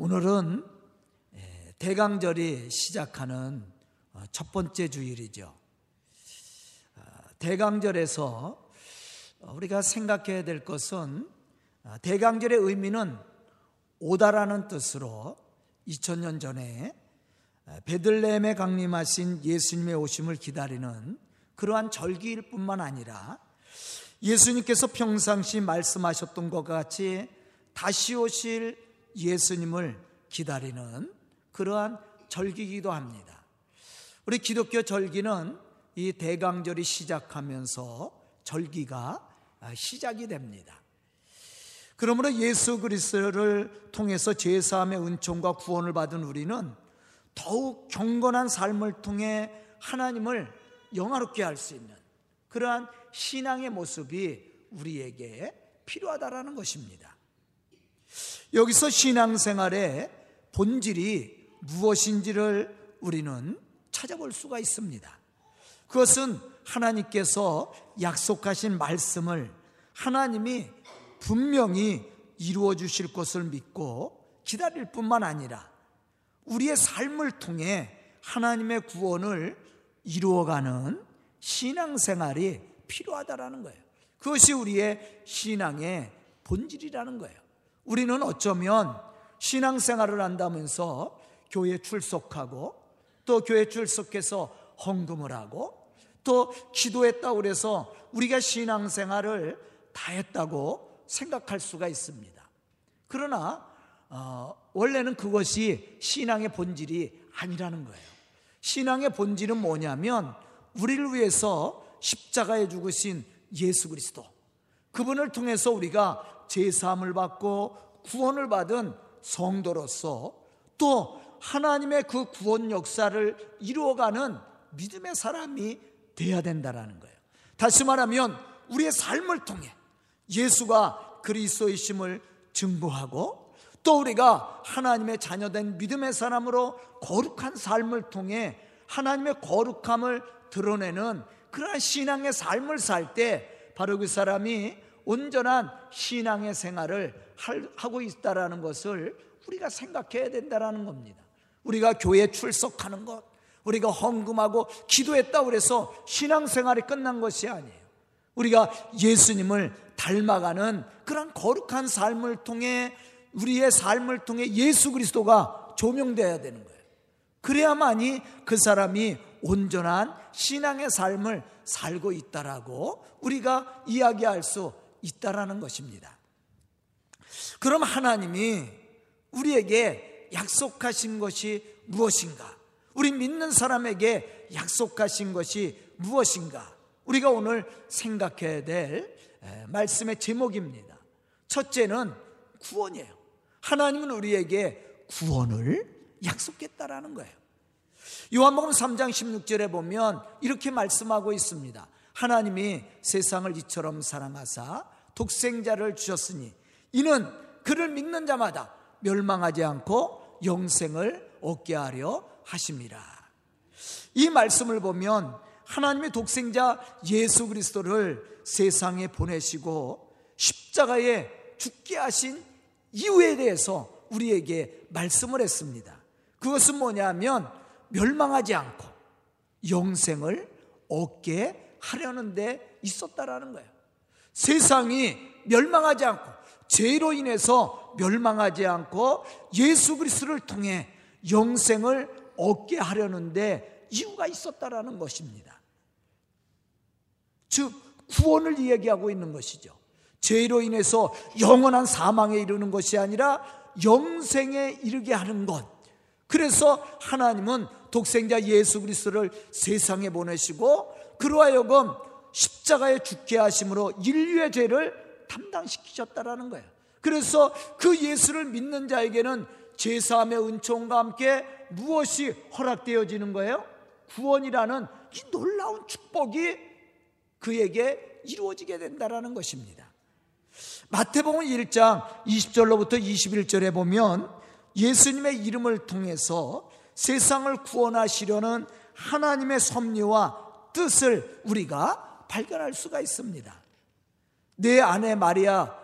오늘은 예, 대강절이 시작하는 어, 첫 번째 주일이죠. 아, 대강절에서 우리가 생각해야 될 것은 아, 대강절의 의미는 오다라는 뜻으로 2000년 전에 아, 베들레헴에 강림하신 예수님의 오심을 기다리는 그러한 절기일 뿐만 아니라 예수님께서 평상시 말씀하셨던 것 같이 다시 오실 예수님을 기다리는 그러한 절기이기도 합니다. 우리 기독교 절기는 이 대강절이 시작하면서 절기가 시작이 됩니다. 그러므로 예수 그리스도를 통해서 제사함의 은총과 구원을 받은 우리는 더욱 경건한 삶을 통해 하나님을 영화롭게 할 수 있는 그러한 신앙의 모습이 우리에게 필요하다라는 것입니다. 여기서 신앙생활의 본질이 무엇인지를 우리는 찾아볼 수가 있습니다. 그것은 하나님께서 약속하신 말씀을 하나님이 분명히 이루어 주실 것을 믿고 기다릴 뿐만 아니라 우리의 삶을 통해 하나님의 구원을 이루어가는 신앙생활이 필요하다라는 거예요. 그것이 우리의 신앙의 본질이라는 거예요. 우리는 어쩌면 신앙생활을 한다면서 교회 출석하고 또 교회 출석해서 헌금을 하고 또 기도했다고 그래서 우리가 신앙생활을 다 했다고 생각할 수가 있습니다. 그러나 어, 원래는 그것이 신앙의 본질이 아니라는 거예요. 신앙의 본질은 뭐냐면 우리를 위해서 십자가에 죽으신 예수 그리스도 그분을 통해서 우리가 제사함을 받고 구원을 받은 성도로서 또 하나님의 그 구원 역사를 이루어가는 믿음의 사람이 돼야 된다라는 거예요. 다시 말하면 우리의 삶을 통해 예수가 그리스도이심을 증거하고 또 우리가 하나님의 자녀된 믿음의 사람으로 거룩한 삶을 통해 하나님의 거룩함을 드러내는 그러한 신앙의 삶을 살 때 바로 그 사람이 온전한 신앙의 생활을 하고 있다라는 것을 우리가 생각해야 된다라는 겁니다. 우리가 교회 출석하는 것, 우리가 헌금하고 기도했다 그래서 신앙생활이 끝난 것이 아니에요. 우리가 예수님을 닮아가는 그런 거룩한 삶을 통해 우리의 삶을 통해 예수 그리스도가 조명되어야 되는 거예요. 그래야만이 그 사람이 온전한 신앙의 삶을 살고 있다라고 우리가 이야기할 수 있다라는 것입니다. 그럼 하나님이 우리에게 약속하신 것이 무엇인가? 우리 믿는 사람에게 약속하신 것이 무엇인가? 우리가 오늘 생각해야 될 말씀의 제목입니다. 첫째는 구원이에요. 하나님은 우리에게 구원을 약속했다라는 거예요. 요한복음 3장 16절에 보면 이렇게 말씀하고 있습니다. 하나님이 세상을 이처럼 사랑하사 독생자를 주셨으니 이는 그를 믿는 자마다 멸망하지 않고 영생을 얻게 하려 하심이라. 이 말씀을 보면 하나님의 독생자 예수 그리스도를 세상에 보내시고 십자가에 죽게 하신 이유에 대해서 우리에게 말씀을 했습니다. 그것은 뭐냐면 멸망하지 않고 영생을 얻게 하려는 데 있었다라는 거예요. 세상이 멸망하지 않고 죄로 인해서 멸망하지 않고 예수 그리스도를 통해 영생을 얻게 하려는데 이유가 있었다라는 것입니다. 즉 구원을 이야기하고 있는 것이죠. 죄로 인해서 영원한 사망에 이르는 것이 아니라 영생에 이르게 하는 것. 그래서 하나님은 독생자 예수 그리스도를 세상에 보내시고 그러하여금 십자가에 죽게 하심으로 인류의 죄를 담당시키셨다라는 거예요. 그래서 그 예수를 믿는 자에게는 제사함의 은총과 함께 무엇이 허락되어지는 거예요? 구원이라는 이 놀라운 축복이 그에게 이루어지게 된다라는 것입니다. 마태복음 1장 20절로부터 21절에 보면 예수님의 이름을 통해서 세상을 구원하시려는 하나님의 섭리와 뜻을 우리가 발견할 수가 있습니다. 내 아내 마리아,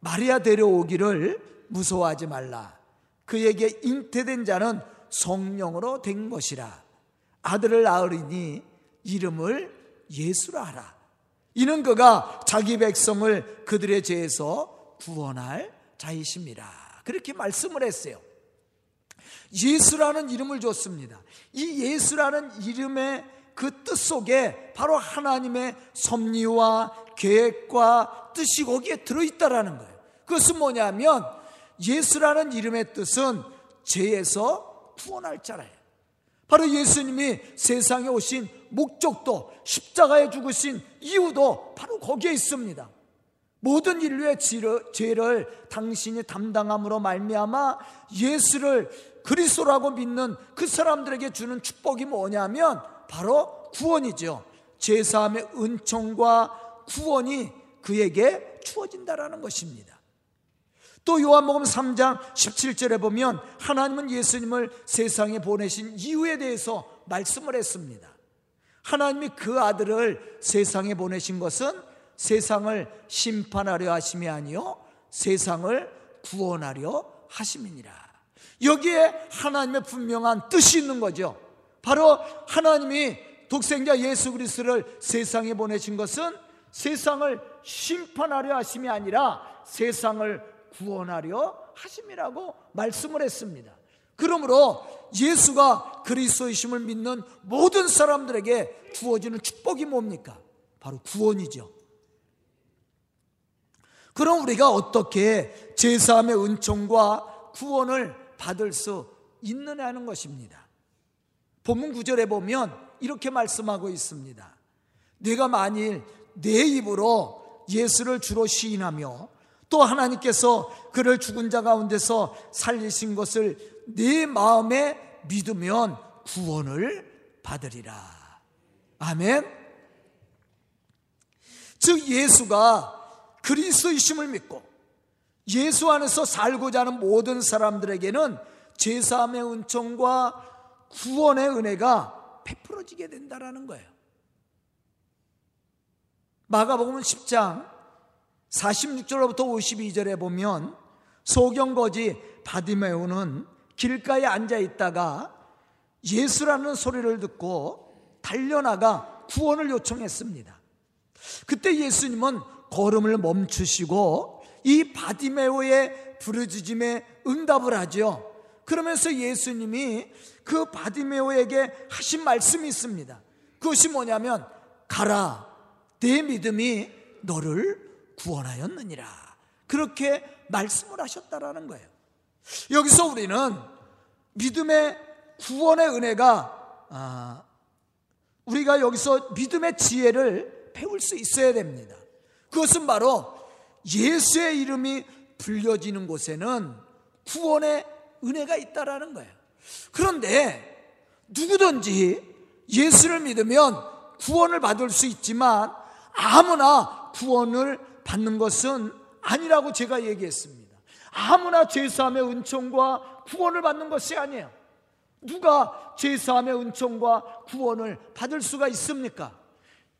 마리아 데려오기를 무서워하지 말라. 그에게 잉태된 자는 성령으로 된 것이라. 아들을 낳으리니 이름을 예수라 하라. 이는 그가 자기 백성을 그들의 죄에서 구원할 자이십니다. 그렇게 말씀을 했어요. 예수라는 이름을 줬습니다. 이 예수라는 이름의 그 뜻 속에 바로 하나님의 섭리와 계획과 뜻이 거기에 들어있다라는 거예요 그것은 뭐냐면 예수라는 이름의 뜻은 죄에서 구원할 자라요. 바로 예수님이 세상에 오신 목적도 십자가에 죽으신 이유도 바로 거기에 있습니다. 모든 인류의 죄를 당신이 담당함으로 말미암아 예수를 그리스도라고 믿는 그 사람들에게 주는 축복이 뭐냐면 바로 구원이죠. 제사함의 은총과 구원이 그에게 주어진다라는 것입니다. 또 요한복음 3장 17절에 보면 하나님은 예수님을 세상에 보내신 이유에 대해서 말씀을 했습니다. 하나님이 그 아들을 세상에 보내신 것은 세상을 심판하려 하심이 아니요 세상을 구원하려 하심이니라. 여기에 하나님의 분명한 뜻이 있는 거죠. 바로 하나님이 독생자 예수 그리스도를 세상에 보내신 것은 세상을 심판하려 하심이 아니라 세상을 구원하려 하심이라고 말씀을 했습니다. 그러므로 예수가 그리스도이심을 믿는 모든 사람들에게 주어지는 축복이 뭡니까? 바로 구원이죠. 그럼 우리가 어떻게 제사함의 은총과 구원을 받을 수 있느냐는 것입니다. 본문 구절에 보면 이렇게 말씀하고 있습니다. 내가 만일 내 입으로 예수를 주로 시인하며 또 하나님께서 그를 죽은 자 가운데서 살리신 것을 네 마음에 믿으면 구원을 받으리라. 아멘. 즉 예수가 그리스도이심을 믿고 예수 안에서 살고자 하는 모든 사람들에게는 제사함의 은총과 구원의 은혜가 베풀어지게 된다라는 거예요. 마가복음 10장 46절로부터 52절에 보면 소경거지 바디메오는 길가에 앉아 있다가 예수라는 소리를 듣고 달려나가 구원을 요청했습니다. 그때 예수님은 걸음을 멈추시고 이 바디메오의 부르짖음에 응답을 하죠. 그러면서 예수님이 그 바디메오에게 하신 말씀이 있습니다. 그것이 뭐냐면 가라 내 믿음이 너를 구원하였느니라. 그렇게 말씀을 하셨다라는 거예요. 여기서 우리는 믿음의 구원의 은혜가 아, 우리가 여기서 믿음의 지혜를 배울 수 있어야 됩니다. 그것은 바로 예수의 이름이 불려지는 곳에는 구원의 은혜가 있다라는 거예요. 그런데 누구든지 예수를 믿으면 구원을 받을 수 있지만 아무나 구원을 받는 것은 아니라고 제가 얘기했습니다. 아무나 제사함의 은총과 구원을 받는 것이 아니에요. 누가 제사함의 은총과 구원을 받을 수가 있습니까?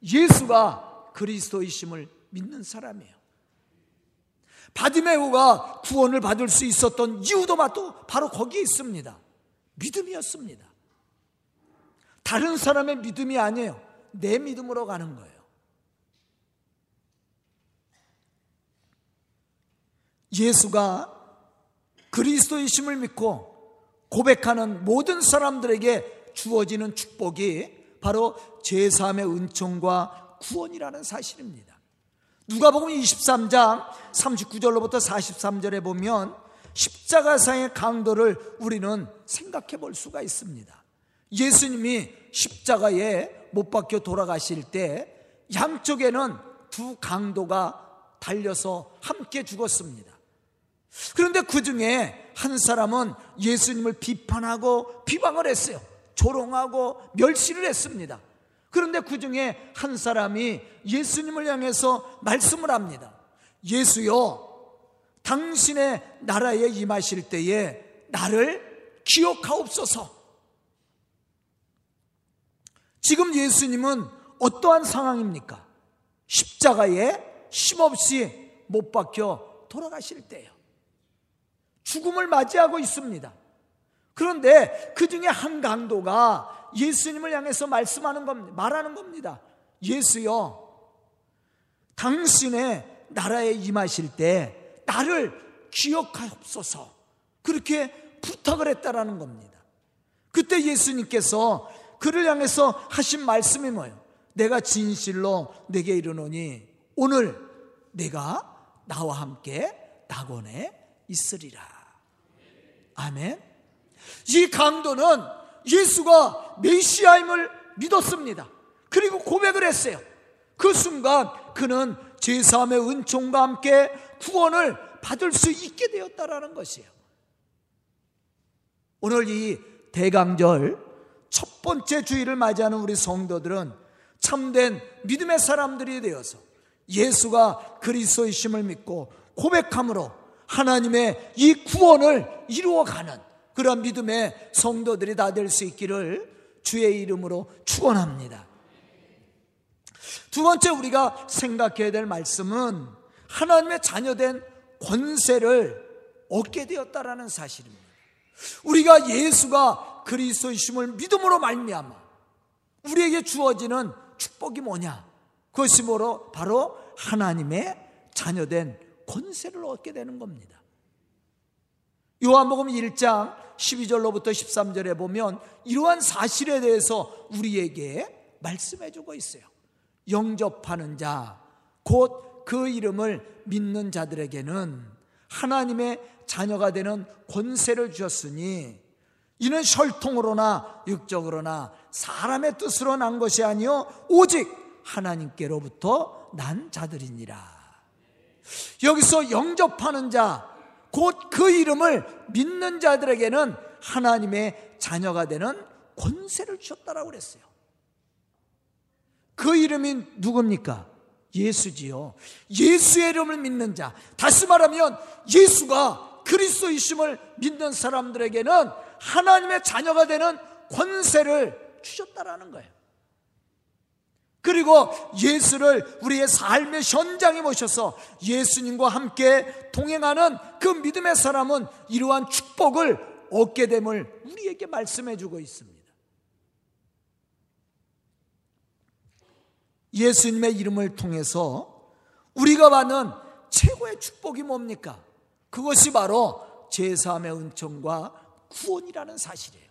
예수가 그리스도이심을 믿는 사람이에요. 바디메우가 구원을 받을 수 있었던 이유도 바로 거기에 있습니다. 믿음이었습니다. 다른 사람의 믿음이 아니에요. 내 믿음으로 가는 거예요. 예수가 그리스도의심을 믿고 고백하는 모든 사람들에게 주어지는 축복이 바로 제3의 은총과 구원이라는 사실입니다. 누가복음 23장 39절로부터 43절에 보면 십자가상의 강도를 우리는 생각해 볼 수가 있습니다. 예수님이 십자가에 못 박혀 돌아가실 때 양쪽에는 두 강도가 달려서 함께 죽었습니다. 그런데 그 중에 한 사람은 예수님을 비판하고 비방을 했어요. 조롱하고 멸시를 했습니다. 그런데 그 중에 한 사람이 예수님을 향해서 말씀을 합니다. 예수여, 당신의 나라에 임하실 때에 나를 기억하옵소서. 지금 예수님은 어떠한 상황입니까? 십자가에 힘없이 못 박혀 돌아가실 때요. 죽음을 맞이하고 있습니다. 그런데 그 중에 한 강도가 예수님을 향해서 말씀하는 겁니다. 말하는 겁니다. 예수여, 당신의 나라에 임하실 때 나를 기억하옵소서. 그렇게 부탁을 했다라는 겁니다. 그때 예수님께서 그를 향해서 하신 말씀이 뭐예요? 내가 진실로 내게 이르노니 오늘 내가 나와 함께 낙원에 있으리라. 아멘. 이 강도는 예수가 메시아임을 믿었습니다. 그리고 고백을 했어요. 그 순간 그는 제3의 은총과 함께 구원을 받을 수 있게 되었다라는 것이에요. 오늘 이 대강절 첫 번째 주일을 맞이하는 우리 성도들은 참된 믿음의 사람들이 되어서 예수가 그리스도이심을 믿고 고백함으로 하나님의 이 구원을 이루어가는 그런 믿음의 성도들이 다 될 수 있기를 주의 이름으로 축원합니다. 두 번째 우리가 생각해야 될 말씀은 하나님의 자녀된 권세를 얻게 되었다라는 사실입니다. 우리가 예수가 그리스도이심을 믿음으로 말미암아 우리에게 주어지는 축복이 뭐냐? 그것이 뭐로 바로 하나님의 자녀된 권세를 얻게 되는 겁니다. 요한복음 1장 12절로부터 13절에 보면 이러한 사실에 대해서 우리에게 말씀해 주고 있어요. 영접하는 자, 곧 그 이름을 믿는 자들에게는 하나님의 자녀가 되는 권세를 주셨으니 이는 혈통으로나 육적으로나 사람의 뜻으로 난 것이 아니요 오직 하나님께로부터 난 자들이니라. 여기서 영접하는 자, 곧 그 이름을 믿는 자들에게는 하나님의 자녀가 되는 권세를 주셨다라고 그랬어요. 그 이름이 누굽니까? 예수지요. 예수의 이름을 믿는 자. 다시 말하면 예수가 그리스도이심을 믿는 사람들에게는 하나님의 자녀가 되는 권세를 주셨다라는 거예요. 그리고 예수를 우리의 삶의 현장에 모셔서 예수님과 함께 동행하는 그 믿음의 사람은 이러한 축복을 얻게 됨을 우리에게 말씀해 주고 있습니다. 예수님의 이름을 통해서 우리가 받는 최고의 축복이 뭡니까? 그것이 바로 제3의 은총과 구원이라는 사실이에요.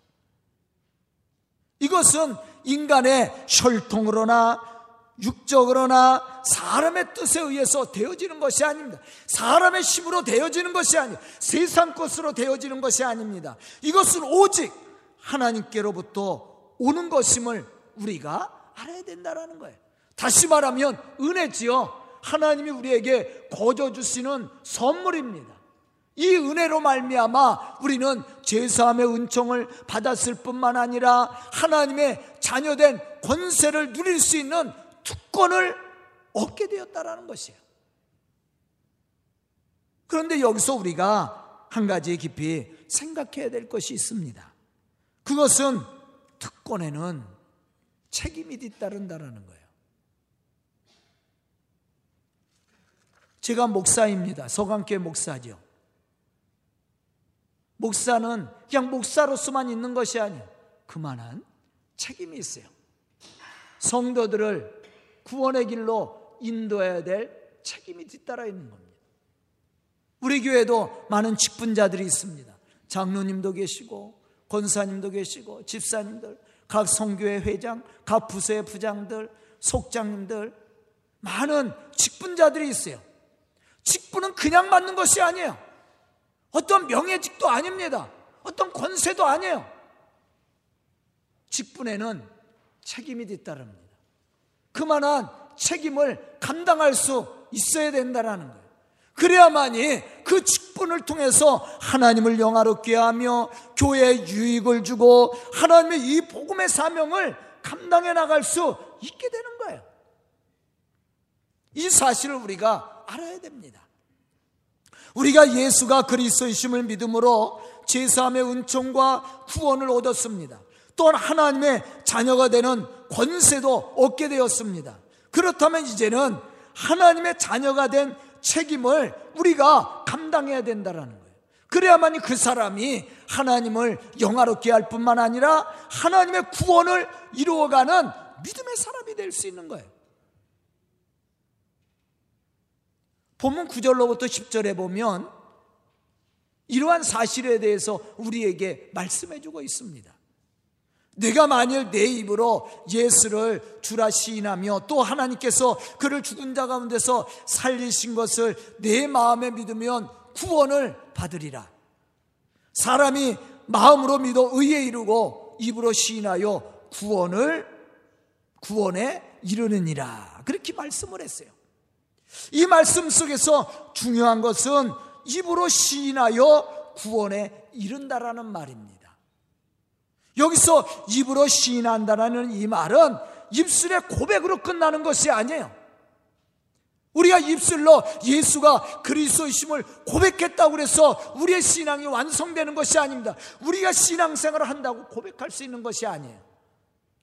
이것은 인간의 혈통으로나 육적으로나 사람의 뜻에 의해서 되어지는 것이 아닙니다. 사람의 힘으로 되어지는 것이 아니에요. 세상 것으로 되어지는 것이 아닙니다. 이것은 오직 하나님께로부터 오는 것임을 우리가 알아야 된다는 거예요. 다시 말하면 은혜지요. 하나님이 우리에게 거저 주시는 선물입니다. 이 은혜로 말미암아 우리는 제사함의 은총을 받았을 뿐만 아니라 하나님의 자녀된 권세를 누릴 수 있는 특권을 얻게 되었다라는 것이에요. 그런데 여기서 우리가 한 가지 깊이 생각해야 될 것이 있습니다. 그것은 특권에는 책임이 뒤따른다라는 거예요. 제가 목사입니다. 서강교회 목사죠. 목사는 그냥 목사로서만 있는 것이 아니에요. 그만한 책임이 있어요. 성도들을 구원의 길로 인도해야 될 책임이 뒤따라 있는 겁니다. 우리 교회도 많은 직분자들이 있습니다. 장로님도 계시고, 권사님도 계시고, 집사님들, 각 성교회 회장, 각 부서의 부장들, 속장님들, 많은 직분자들이 있어요. 직분은 그냥 받는 것이 아니에요. 어떤 명예직도 아닙니다. 어떤 권세도 아니에요. 직분에는 책임이 뒤따릅니다. 그만한 책임을 감당할 수 있어야 된다는 거예요. 그래야만이 그 직분을 통해서 하나님을 영화롭게 하며 교회에 유익을 주고 하나님의 이 복음의 사명을 감당해 나갈 수 있게 되는 거예요. 이 사실을 우리가 알아야 됩니다. 우리가 예수가 그리스도이심을 믿음으로 제3의 은총과 구원을 얻었습니다. 또한 하나님의 자녀가 되는 권세도 얻게 되었습니다. 그렇다면 이제는 하나님의 자녀가 된 책임을 우리가 감당해야 된다는 거예요. 그래야만이 그 사람이 하나님을 영화롭게 할 뿐만 아니라 하나님의 구원을 이루어가는 믿음의 사람이 될 수 있는 거예요. 본문 9절로부터 10절에 보면 이러한 사실에 대해서 우리에게 말씀해 주고 있습니다. 내가 만일 내 입으로 예수를 주라 시인하며 또 하나님께서 그를 죽은 자 가운데서 살리신 것을 내 마음에 믿으면 구원을 받으리라. 사람이 마음으로 믿어 의에 이르고 입으로 시인하여 구원을 구원에 이르느니라. 그렇게 말씀을 했어요. 이 말씀 속에서 중요한 것은 입으로 시인하여 구원에 이른다라는 말입니다. 여기서 입으로 시인한다라는 이 말은 입술의 고백으로 끝나는 것이 아니에요. 우리가 입술로 예수가 그리스도이심을 고백했다고 해서 우리의 신앙이 완성되는 것이 아닙니다. 우리가 신앙생활을 한다고 고백할 수 있는 것이 아니에요.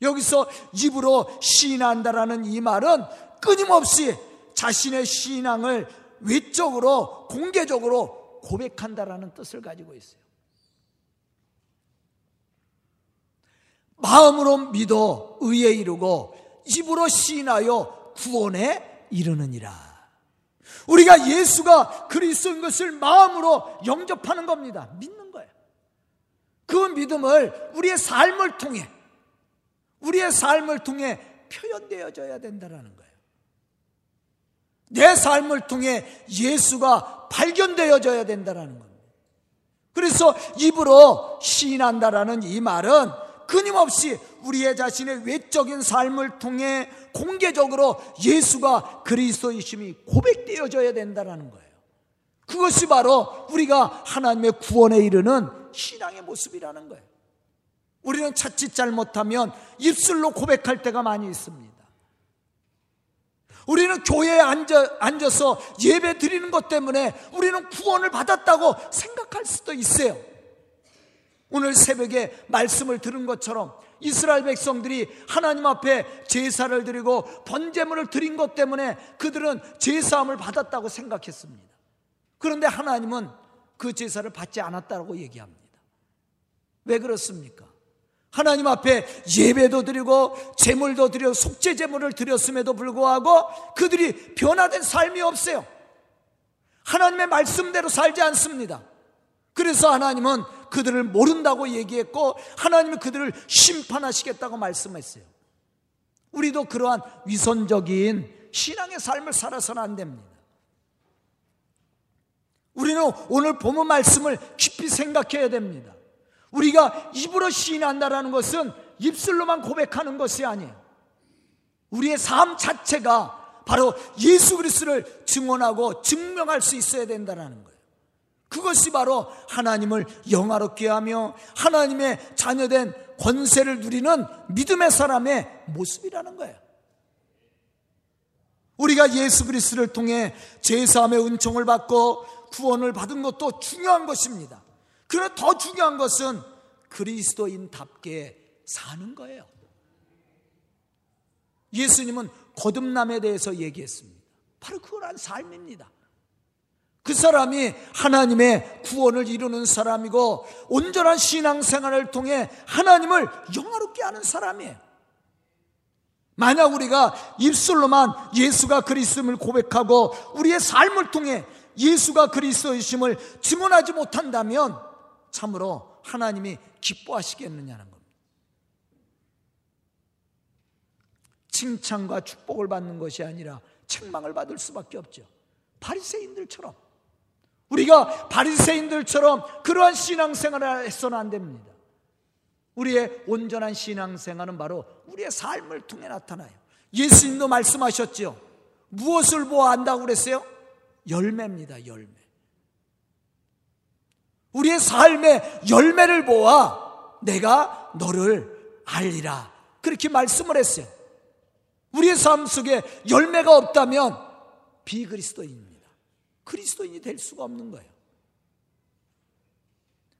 여기서 입으로 시인한다라는 이 말은 끊임없이 자신의 신앙을 외적으로 공개적으로 고백한다라는 뜻을 가지고 있어요. 마음으로 믿어 의에 이르고 입으로 시인하여 구원에 이르느니라. 우리가 예수가 그리스도인 것을 마음으로 영접하는 겁니다. 믿는 거예요. 그 믿음을 우리의 삶을 통해 우리의 삶을 통해 표현되어져야 된다는 거예요. 내 삶을 통해 예수가 발견되어져야 된다는 겁니다. 그래서 입으로 시인한다라는 이 말은 끊임없이 우리의 자신의 외적인 삶을 통해 공개적으로 예수가 그리스도이심이 고백되어져야 된다는 거예요. 그것이 바로 우리가 하나님의 구원에 이르는 신앙의 모습이라는 거예요. 우리는 자칫 잘못하면 입술로 고백할 때가 많이 있습니다. 우리는 교회에 앉아, 앉아서 예배 드리는 것 때문에 우리는 구원을 받았다고 생각할 수도 있어요. 오늘 새벽에 말씀을 들은 것처럼 이스라엘 백성들이 하나님 앞에 제사를 드리고 번제물을 드린 것 때문에 그들은 제사함을 받았다고 생각했습니다. 그런데 하나님은 그 제사를 받지 않았다고 얘기합니다. 왜 그렇습니까? 하나님 앞에 예배도 드리고 제물도 드려 속죄 제물을 드렸음에도 불구하고 그들이 변화된 삶이 없어요. 하나님의 말씀대로 살지 않습니다. 그래서 하나님은 그들을 모른다고 얘기했고 하나님은 그들을 심판하시겠다고 말씀했어요. 우리도 그러한 위선적인 신앙의 삶을 살아서는 안 됩니다. 우리는 오늘 본문 말씀을 깊이 생각해야 됩니다. 우리가 입으로 시인한다라는 것은 입술로만 고백하는 것이 아니에요. 우리의 삶 자체가 바로 예수 그리스도를 증언하고 증명할 수 있어야 된다는 거예요. 그것이 바로 하나님을 영화롭게 하며 하나님의 자녀된 권세를 누리는 믿음의 사람의 모습이라는 거예요. 우리가 예수 그리스도를 통해 제사함의 은총을 받고 구원을 받은 것도 중요한 것입니다. 그러나 더 중요한 것은 그리스도인답게 사는 거예요. 예수님은 거듭남에 대해서 얘기했습니다. 바로 그런 삶입니다. 그 사람이 하나님의 구원을 이루는 사람이고 온전한 신앙생활을 통해 하나님을 영화롭게 하는 사람이에요. 만약 우리가 입술로만 예수가 그리스도를 고백하고 우리의 삶을 통해 예수가 그리스도이심을 증언하지 못한다면 참으로 하나님이 기뻐하시겠느냐는 겁니다. 칭찬과 축복을 받는 것이 아니라 책망을 받을 수밖에 없죠. 바리새인들처럼 우리가 바리새인들처럼 그러한 신앙생활을 해서는 안 됩니다. 우리의 온전한 신앙생활은 바로 우리의 삶을 통해 나타나요. 예수님도 말씀하셨지요. 무엇을 보아 안다고 그랬어요? 열매입니다, 열매. 우리의 삶의 열매를 보아 내가 너를 알리라. 그렇게 말씀을 했어요. 우리의 삶 속에 열매가 없다면 비그리스도입니다. 그리스도인이 될 수가 없는 거예요.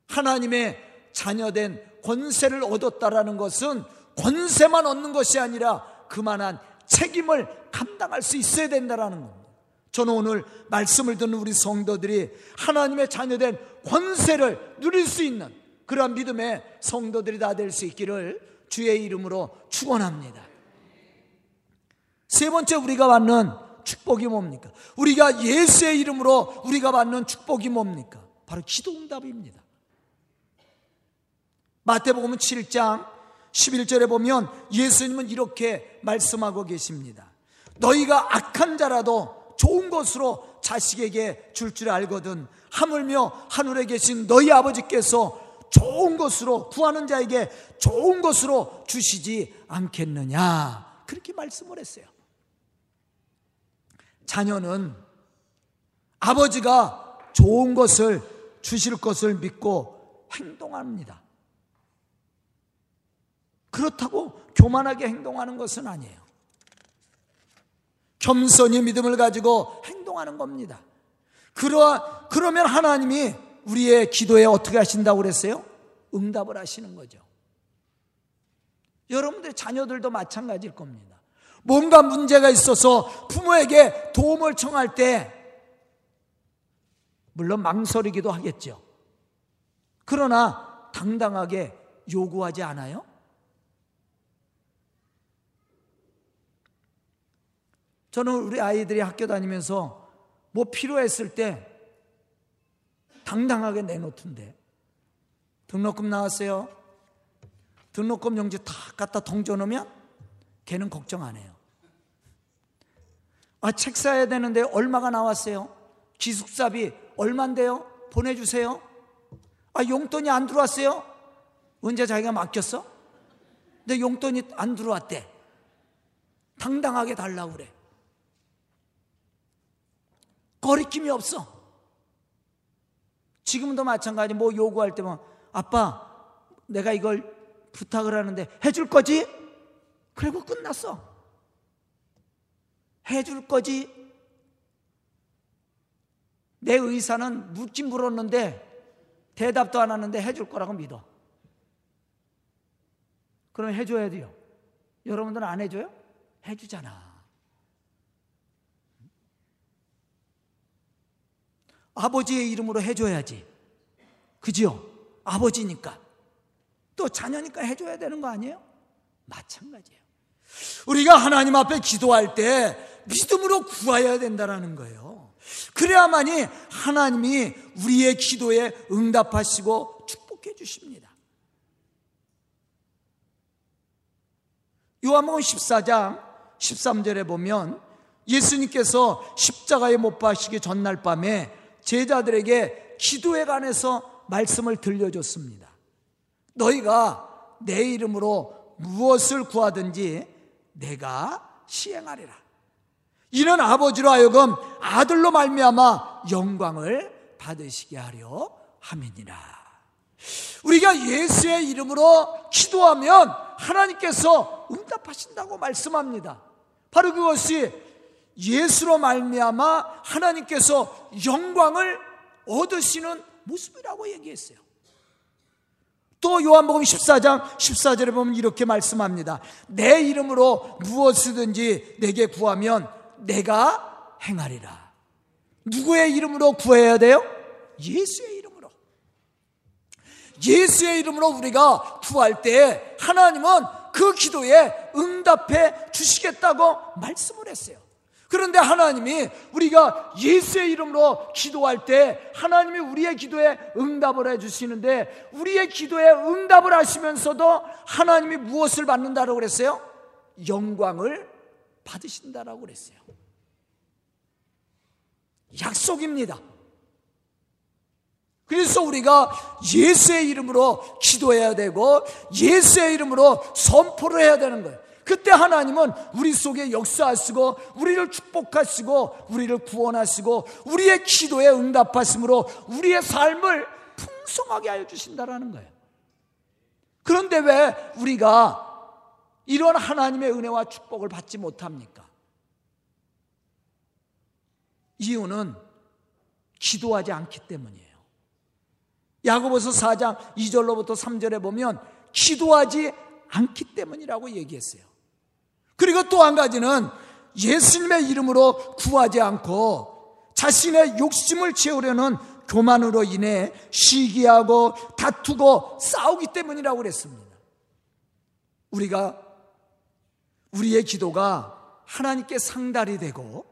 하나님의 자녀된 권세를 얻었다라는 것은 권세만 얻는 것이 아니라 그만한 책임을 감당할 수 있어야 된다라는 겁니다. 저는 오늘 말씀을 듣는 우리 성도들이 하나님의 자녀된 권세를 누릴 수 있는 그러한 믿음의 성도들이 다 될 수 있기를 주의 이름으로 축원합니다. 세 번째 우리가 받는 축복이 뭡니까? 우리가 예수의 이름으로 우리가 받는 축복이 뭡니까? 바로 기도 응답입니다. 마태복음 7장 11절에 보면 예수님은 이렇게 말씀하고 계십니다. 너희가 악한 자라도 좋은 것으로 자식에게 줄줄 줄 알거든 하물며 하늘에 계신 너희 아버지께서 좋은 것으로 구하는 자에게 좋은 것으로 주시지 않겠느냐 그렇게 말씀을 했어요. 자녀는 아버지가 좋은 것을 주실 것을 믿고 행동합니다. 그렇다고 교만하게 행동하는 것은 아니에요. 겸손히 믿음을 가지고 행동하는 겁니다. 그러, 그러면 하나님이 우리의 기도에 어떻게 하신다고 그랬어요? 응답을 하시는 거죠. 여러분들 자녀들도 마찬가지일 겁니다. 뭔가 문제가 있어서 부모에게 도움을 청할 때, 물론 망설이기도 하겠죠. 그러나 당당하게 요구하지 않아요? 저는 우리 아이들이 학교 다니면서 뭐 필요했을 때 당당하게 내놓던데 등록금 나왔어요. 등록금 용지 다 갖다 던져놓으면 걔는 걱정 안 해요. 아, 책 사야 되는데 얼마가 나왔어요? 기숙사비 얼만데요? 보내주세요. 아, 용돈이 안 들어왔어요? 언제 자기가 맡겼어? 근데 용돈이 안 들어왔대. 당당하게 달라고 그래. 거리낌이 없어. 지금도 마찬가지 뭐 요구할 때면 아빠 내가 이걸 부탁을 하는데 해줄 거지? 그리고 끝났어. 해줄 거지? 내 의사는 묻긴 물었는데 대답도 안 하는데 해줄 거라고 믿어. 그럼 해줘야 돼요. 여러분들은 안 해줘요? 해주잖아. 아버지의 이름으로 해줘야지. 그지요? 아버지니까. 또 자녀니까 해줘야 되는 거 아니에요? 마찬가지예요. 우리가 하나님 앞에 기도할 때 믿음으로 구하여야 된다는 거예요. 그래야만이 하나님이 우리의 기도에 응답하시고 축복해 주십니다. 요한복음 14장 13절에 보면 예수님께서 십자가에 못 박히기 전날 밤에 제자들에게 기도에 관해서 말씀을 들려줬습니다. 너희가 내 이름으로 무엇을 구하든지 내가 시행하리라. 이는 아버지로 하여금 아들로 말미암아 영광을 받으시게 하려 함이니라. 우리가 예수의 이름으로 기도하면 하나님께서 응답하신다고 말씀합니다. 바로 그것이 예수로 말미암아 하나님께서 영광을 얻으시는 모습이라고 얘기했어요. 또 요한복음 14장 14절에 보면 이렇게 말씀합니다. 내 이름으로 무엇이든지 내게 구하면 내가 행하리라. 누구의 이름으로 구해야 돼요? 예수의 이름으로. 예수의 이름으로 우리가 구할 때 하나님은 그 기도에 응답해 주시겠다고 말씀을 했어요. 그런데 하나님이 우리가 예수의 이름으로 기도할 때 하나님이 우리의 기도에 응답을 해 주시는데 우리의 기도에 응답을 하시면서도 하나님이 무엇을 받는다고 그랬어요? 영광을 받으신다라고 그랬어요. 약속입니다. 그래서 우리가 예수의 이름으로 기도해야 되고 예수의 이름으로 선포를 해야 되는 거예요. 그때 하나님은 우리 속에 역사하시고 우리를 축복하시고 우리를 구원하시고 우리의 기도에 응답하심으로 우리의 삶을 풍성하게 하여 주신다라는 거예요. 그런데 왜 우리가 이런 하나님의 은혜와 축복을 받지 못합니까? 이유는 기도하지 않기 때문이에요. 야고보서 4장 2절로부터 3절에 보면 기도하지 않기 때문이라고 얘기했어요. 그리고 또 한 가지는 예수님의 이름으로 구하지 않고 자신의 욕심을 채우려는 교만으로 인해 시기하고 다투고 싸우기 때문이라고 그랬습니다. 우리가 우리의 기도가 하나님께 상달이 되고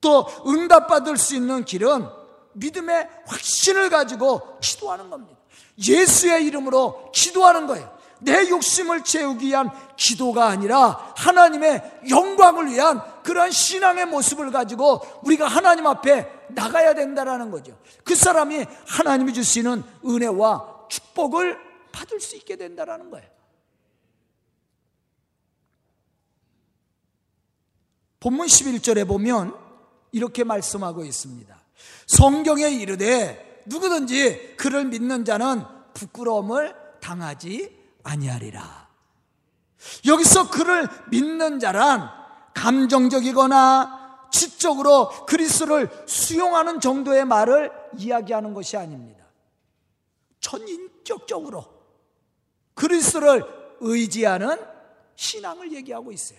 또 응답받을 수 있는 길은 믿음의 확신을 가지고 기도하는 겁니다. 예수의 이름으로 기도하는 거예요. 내 욕심을 채우기 위한 기도가 아니라 하나님의 영광을 위한 그런 신앙의 모습을 가지고 우리가 하나님 앞에 나가야 된다라는 거죠. 그 사람이 하나님이 주시는 은혜와 축복을 받을 수 있게 된다라는 거예요. 본문 11절에 보면 이렇게 말씀하고 있습니다. 성경에 이르되 누구든지 그를 믿는 자는 부끄러움을 당하지 아니하리라. 여기서 그를 믿는 자란 감정적이거나 지적으로 그리스도를 수용하는 정도의 말을 이야기하는 것이 아닙니다. 전인격적으로 그리스도를 의지하는 신앙을 얘기하고 있어요.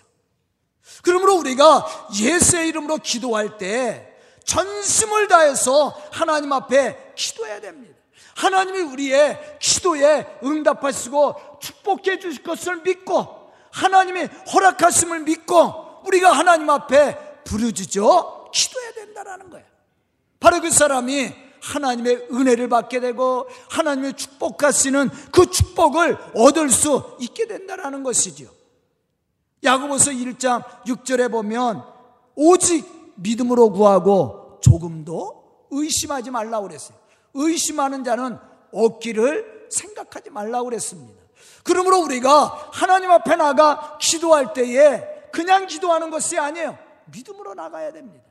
그러므로 우리가 예수의 이름으로 기도할 때 전심을 다해서 하나님 앞에 기도해야 됩니다. 하나님이 우리의 기도에 응답하시고 축복해 주실 것을 믿고 하나님이 허락하심을 믿고 우리가 하나님 앞에 부르짖어 기도해야 된다라는 거예요. 바로 그 사람이 하나님의 은혜를 받게 되고 하나님의 축복하시는 그 축복을 얻을 수 있게 된다라는 것이죠. 야고보서 1장 6절에 보면 오직 믿음으로 구하고 조금도 의심하지 말라고 그랬어요. 의심하는 자는 얻기를 생각하지 말라고 그랬습니다. 그러므로 우리가 하나님 앞에 나가 기도할 때에 그냥 기도하는 것이 아니에요. 믿음으로 나가야 됩니다.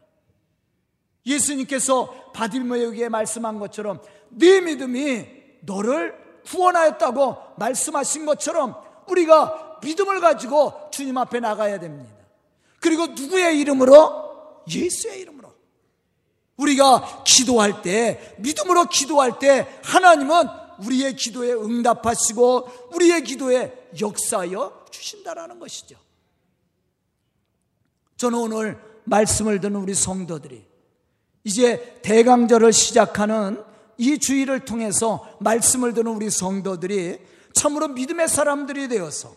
예수님께서 바딜모에게 말씀한 것처럼 네 믿음이 너를 구원하였다고 말씀하신 것처럼 우리가 믿음을 가지고 주님 앞에 나가야 됩니다. 그리고 누구의 이름으로? 예수의 이름으로. 우리가 기도할 때, 믿음으로 기도할 때 하나님은 우리의 기도에 응답하시고 우리의 기도에 역사하여 주신다라는 것이죠. 저는 오늘 말씀을 듣는 우리 성도들이 이제 대강절을 시작하는 이 주의를 통해서 말씀을 듣는 우리 성도들이 참으로 믿음의 사람들이 되어서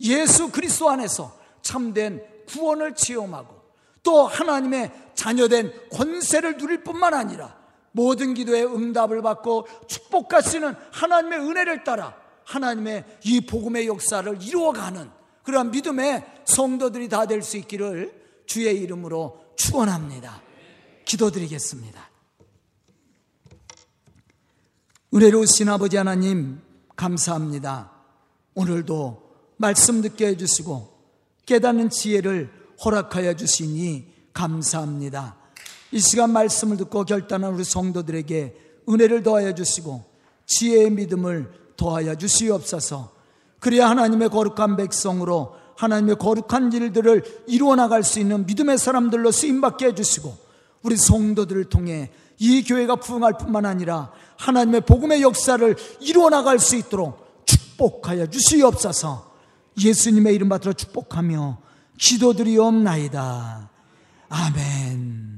예수 그리스도 안에서 참된 구원을 체험하고 또 하나님의 자녀된 권세를 누릴 뿐만 아니라 모든 기도에 응답을 받고 축복하시는 하나님의 은혜를 따라 하나님의 이 복음의 역사를 이루어가는 그러한 믿음의 성도들이 다 될 수 있기를 주의 이름으로 축원합니다. 기도드리겠습니다. 은혜로우신 아버지 하나님 감사합니다. 오늘도 말씀 듣게 해주시고 깨닫는 지혜를 허락하여 주시니 감사합니다. 이 시간 말씀을 듣고 결단한 우리 성도들에게 은혜를 더하여 주시고 지혜의 믿음을 더하여 주시옵소서. 그래야 하나님의 거룩한 백성으로 하나님의 거룩한 일들을 이루어 나갈 수 있는 믿음의 사람들로 쓰임 받게 해 주시고 우리 성도들을 통해 이 교회가 부흥할 뿐만 아니라 하나님의 복음의 역사를 이루어 나갈 수 있도록 축복하여 주시옵소서. 예수님의 이름 받들어 축복하며 기도드리옵나이다. 아멘.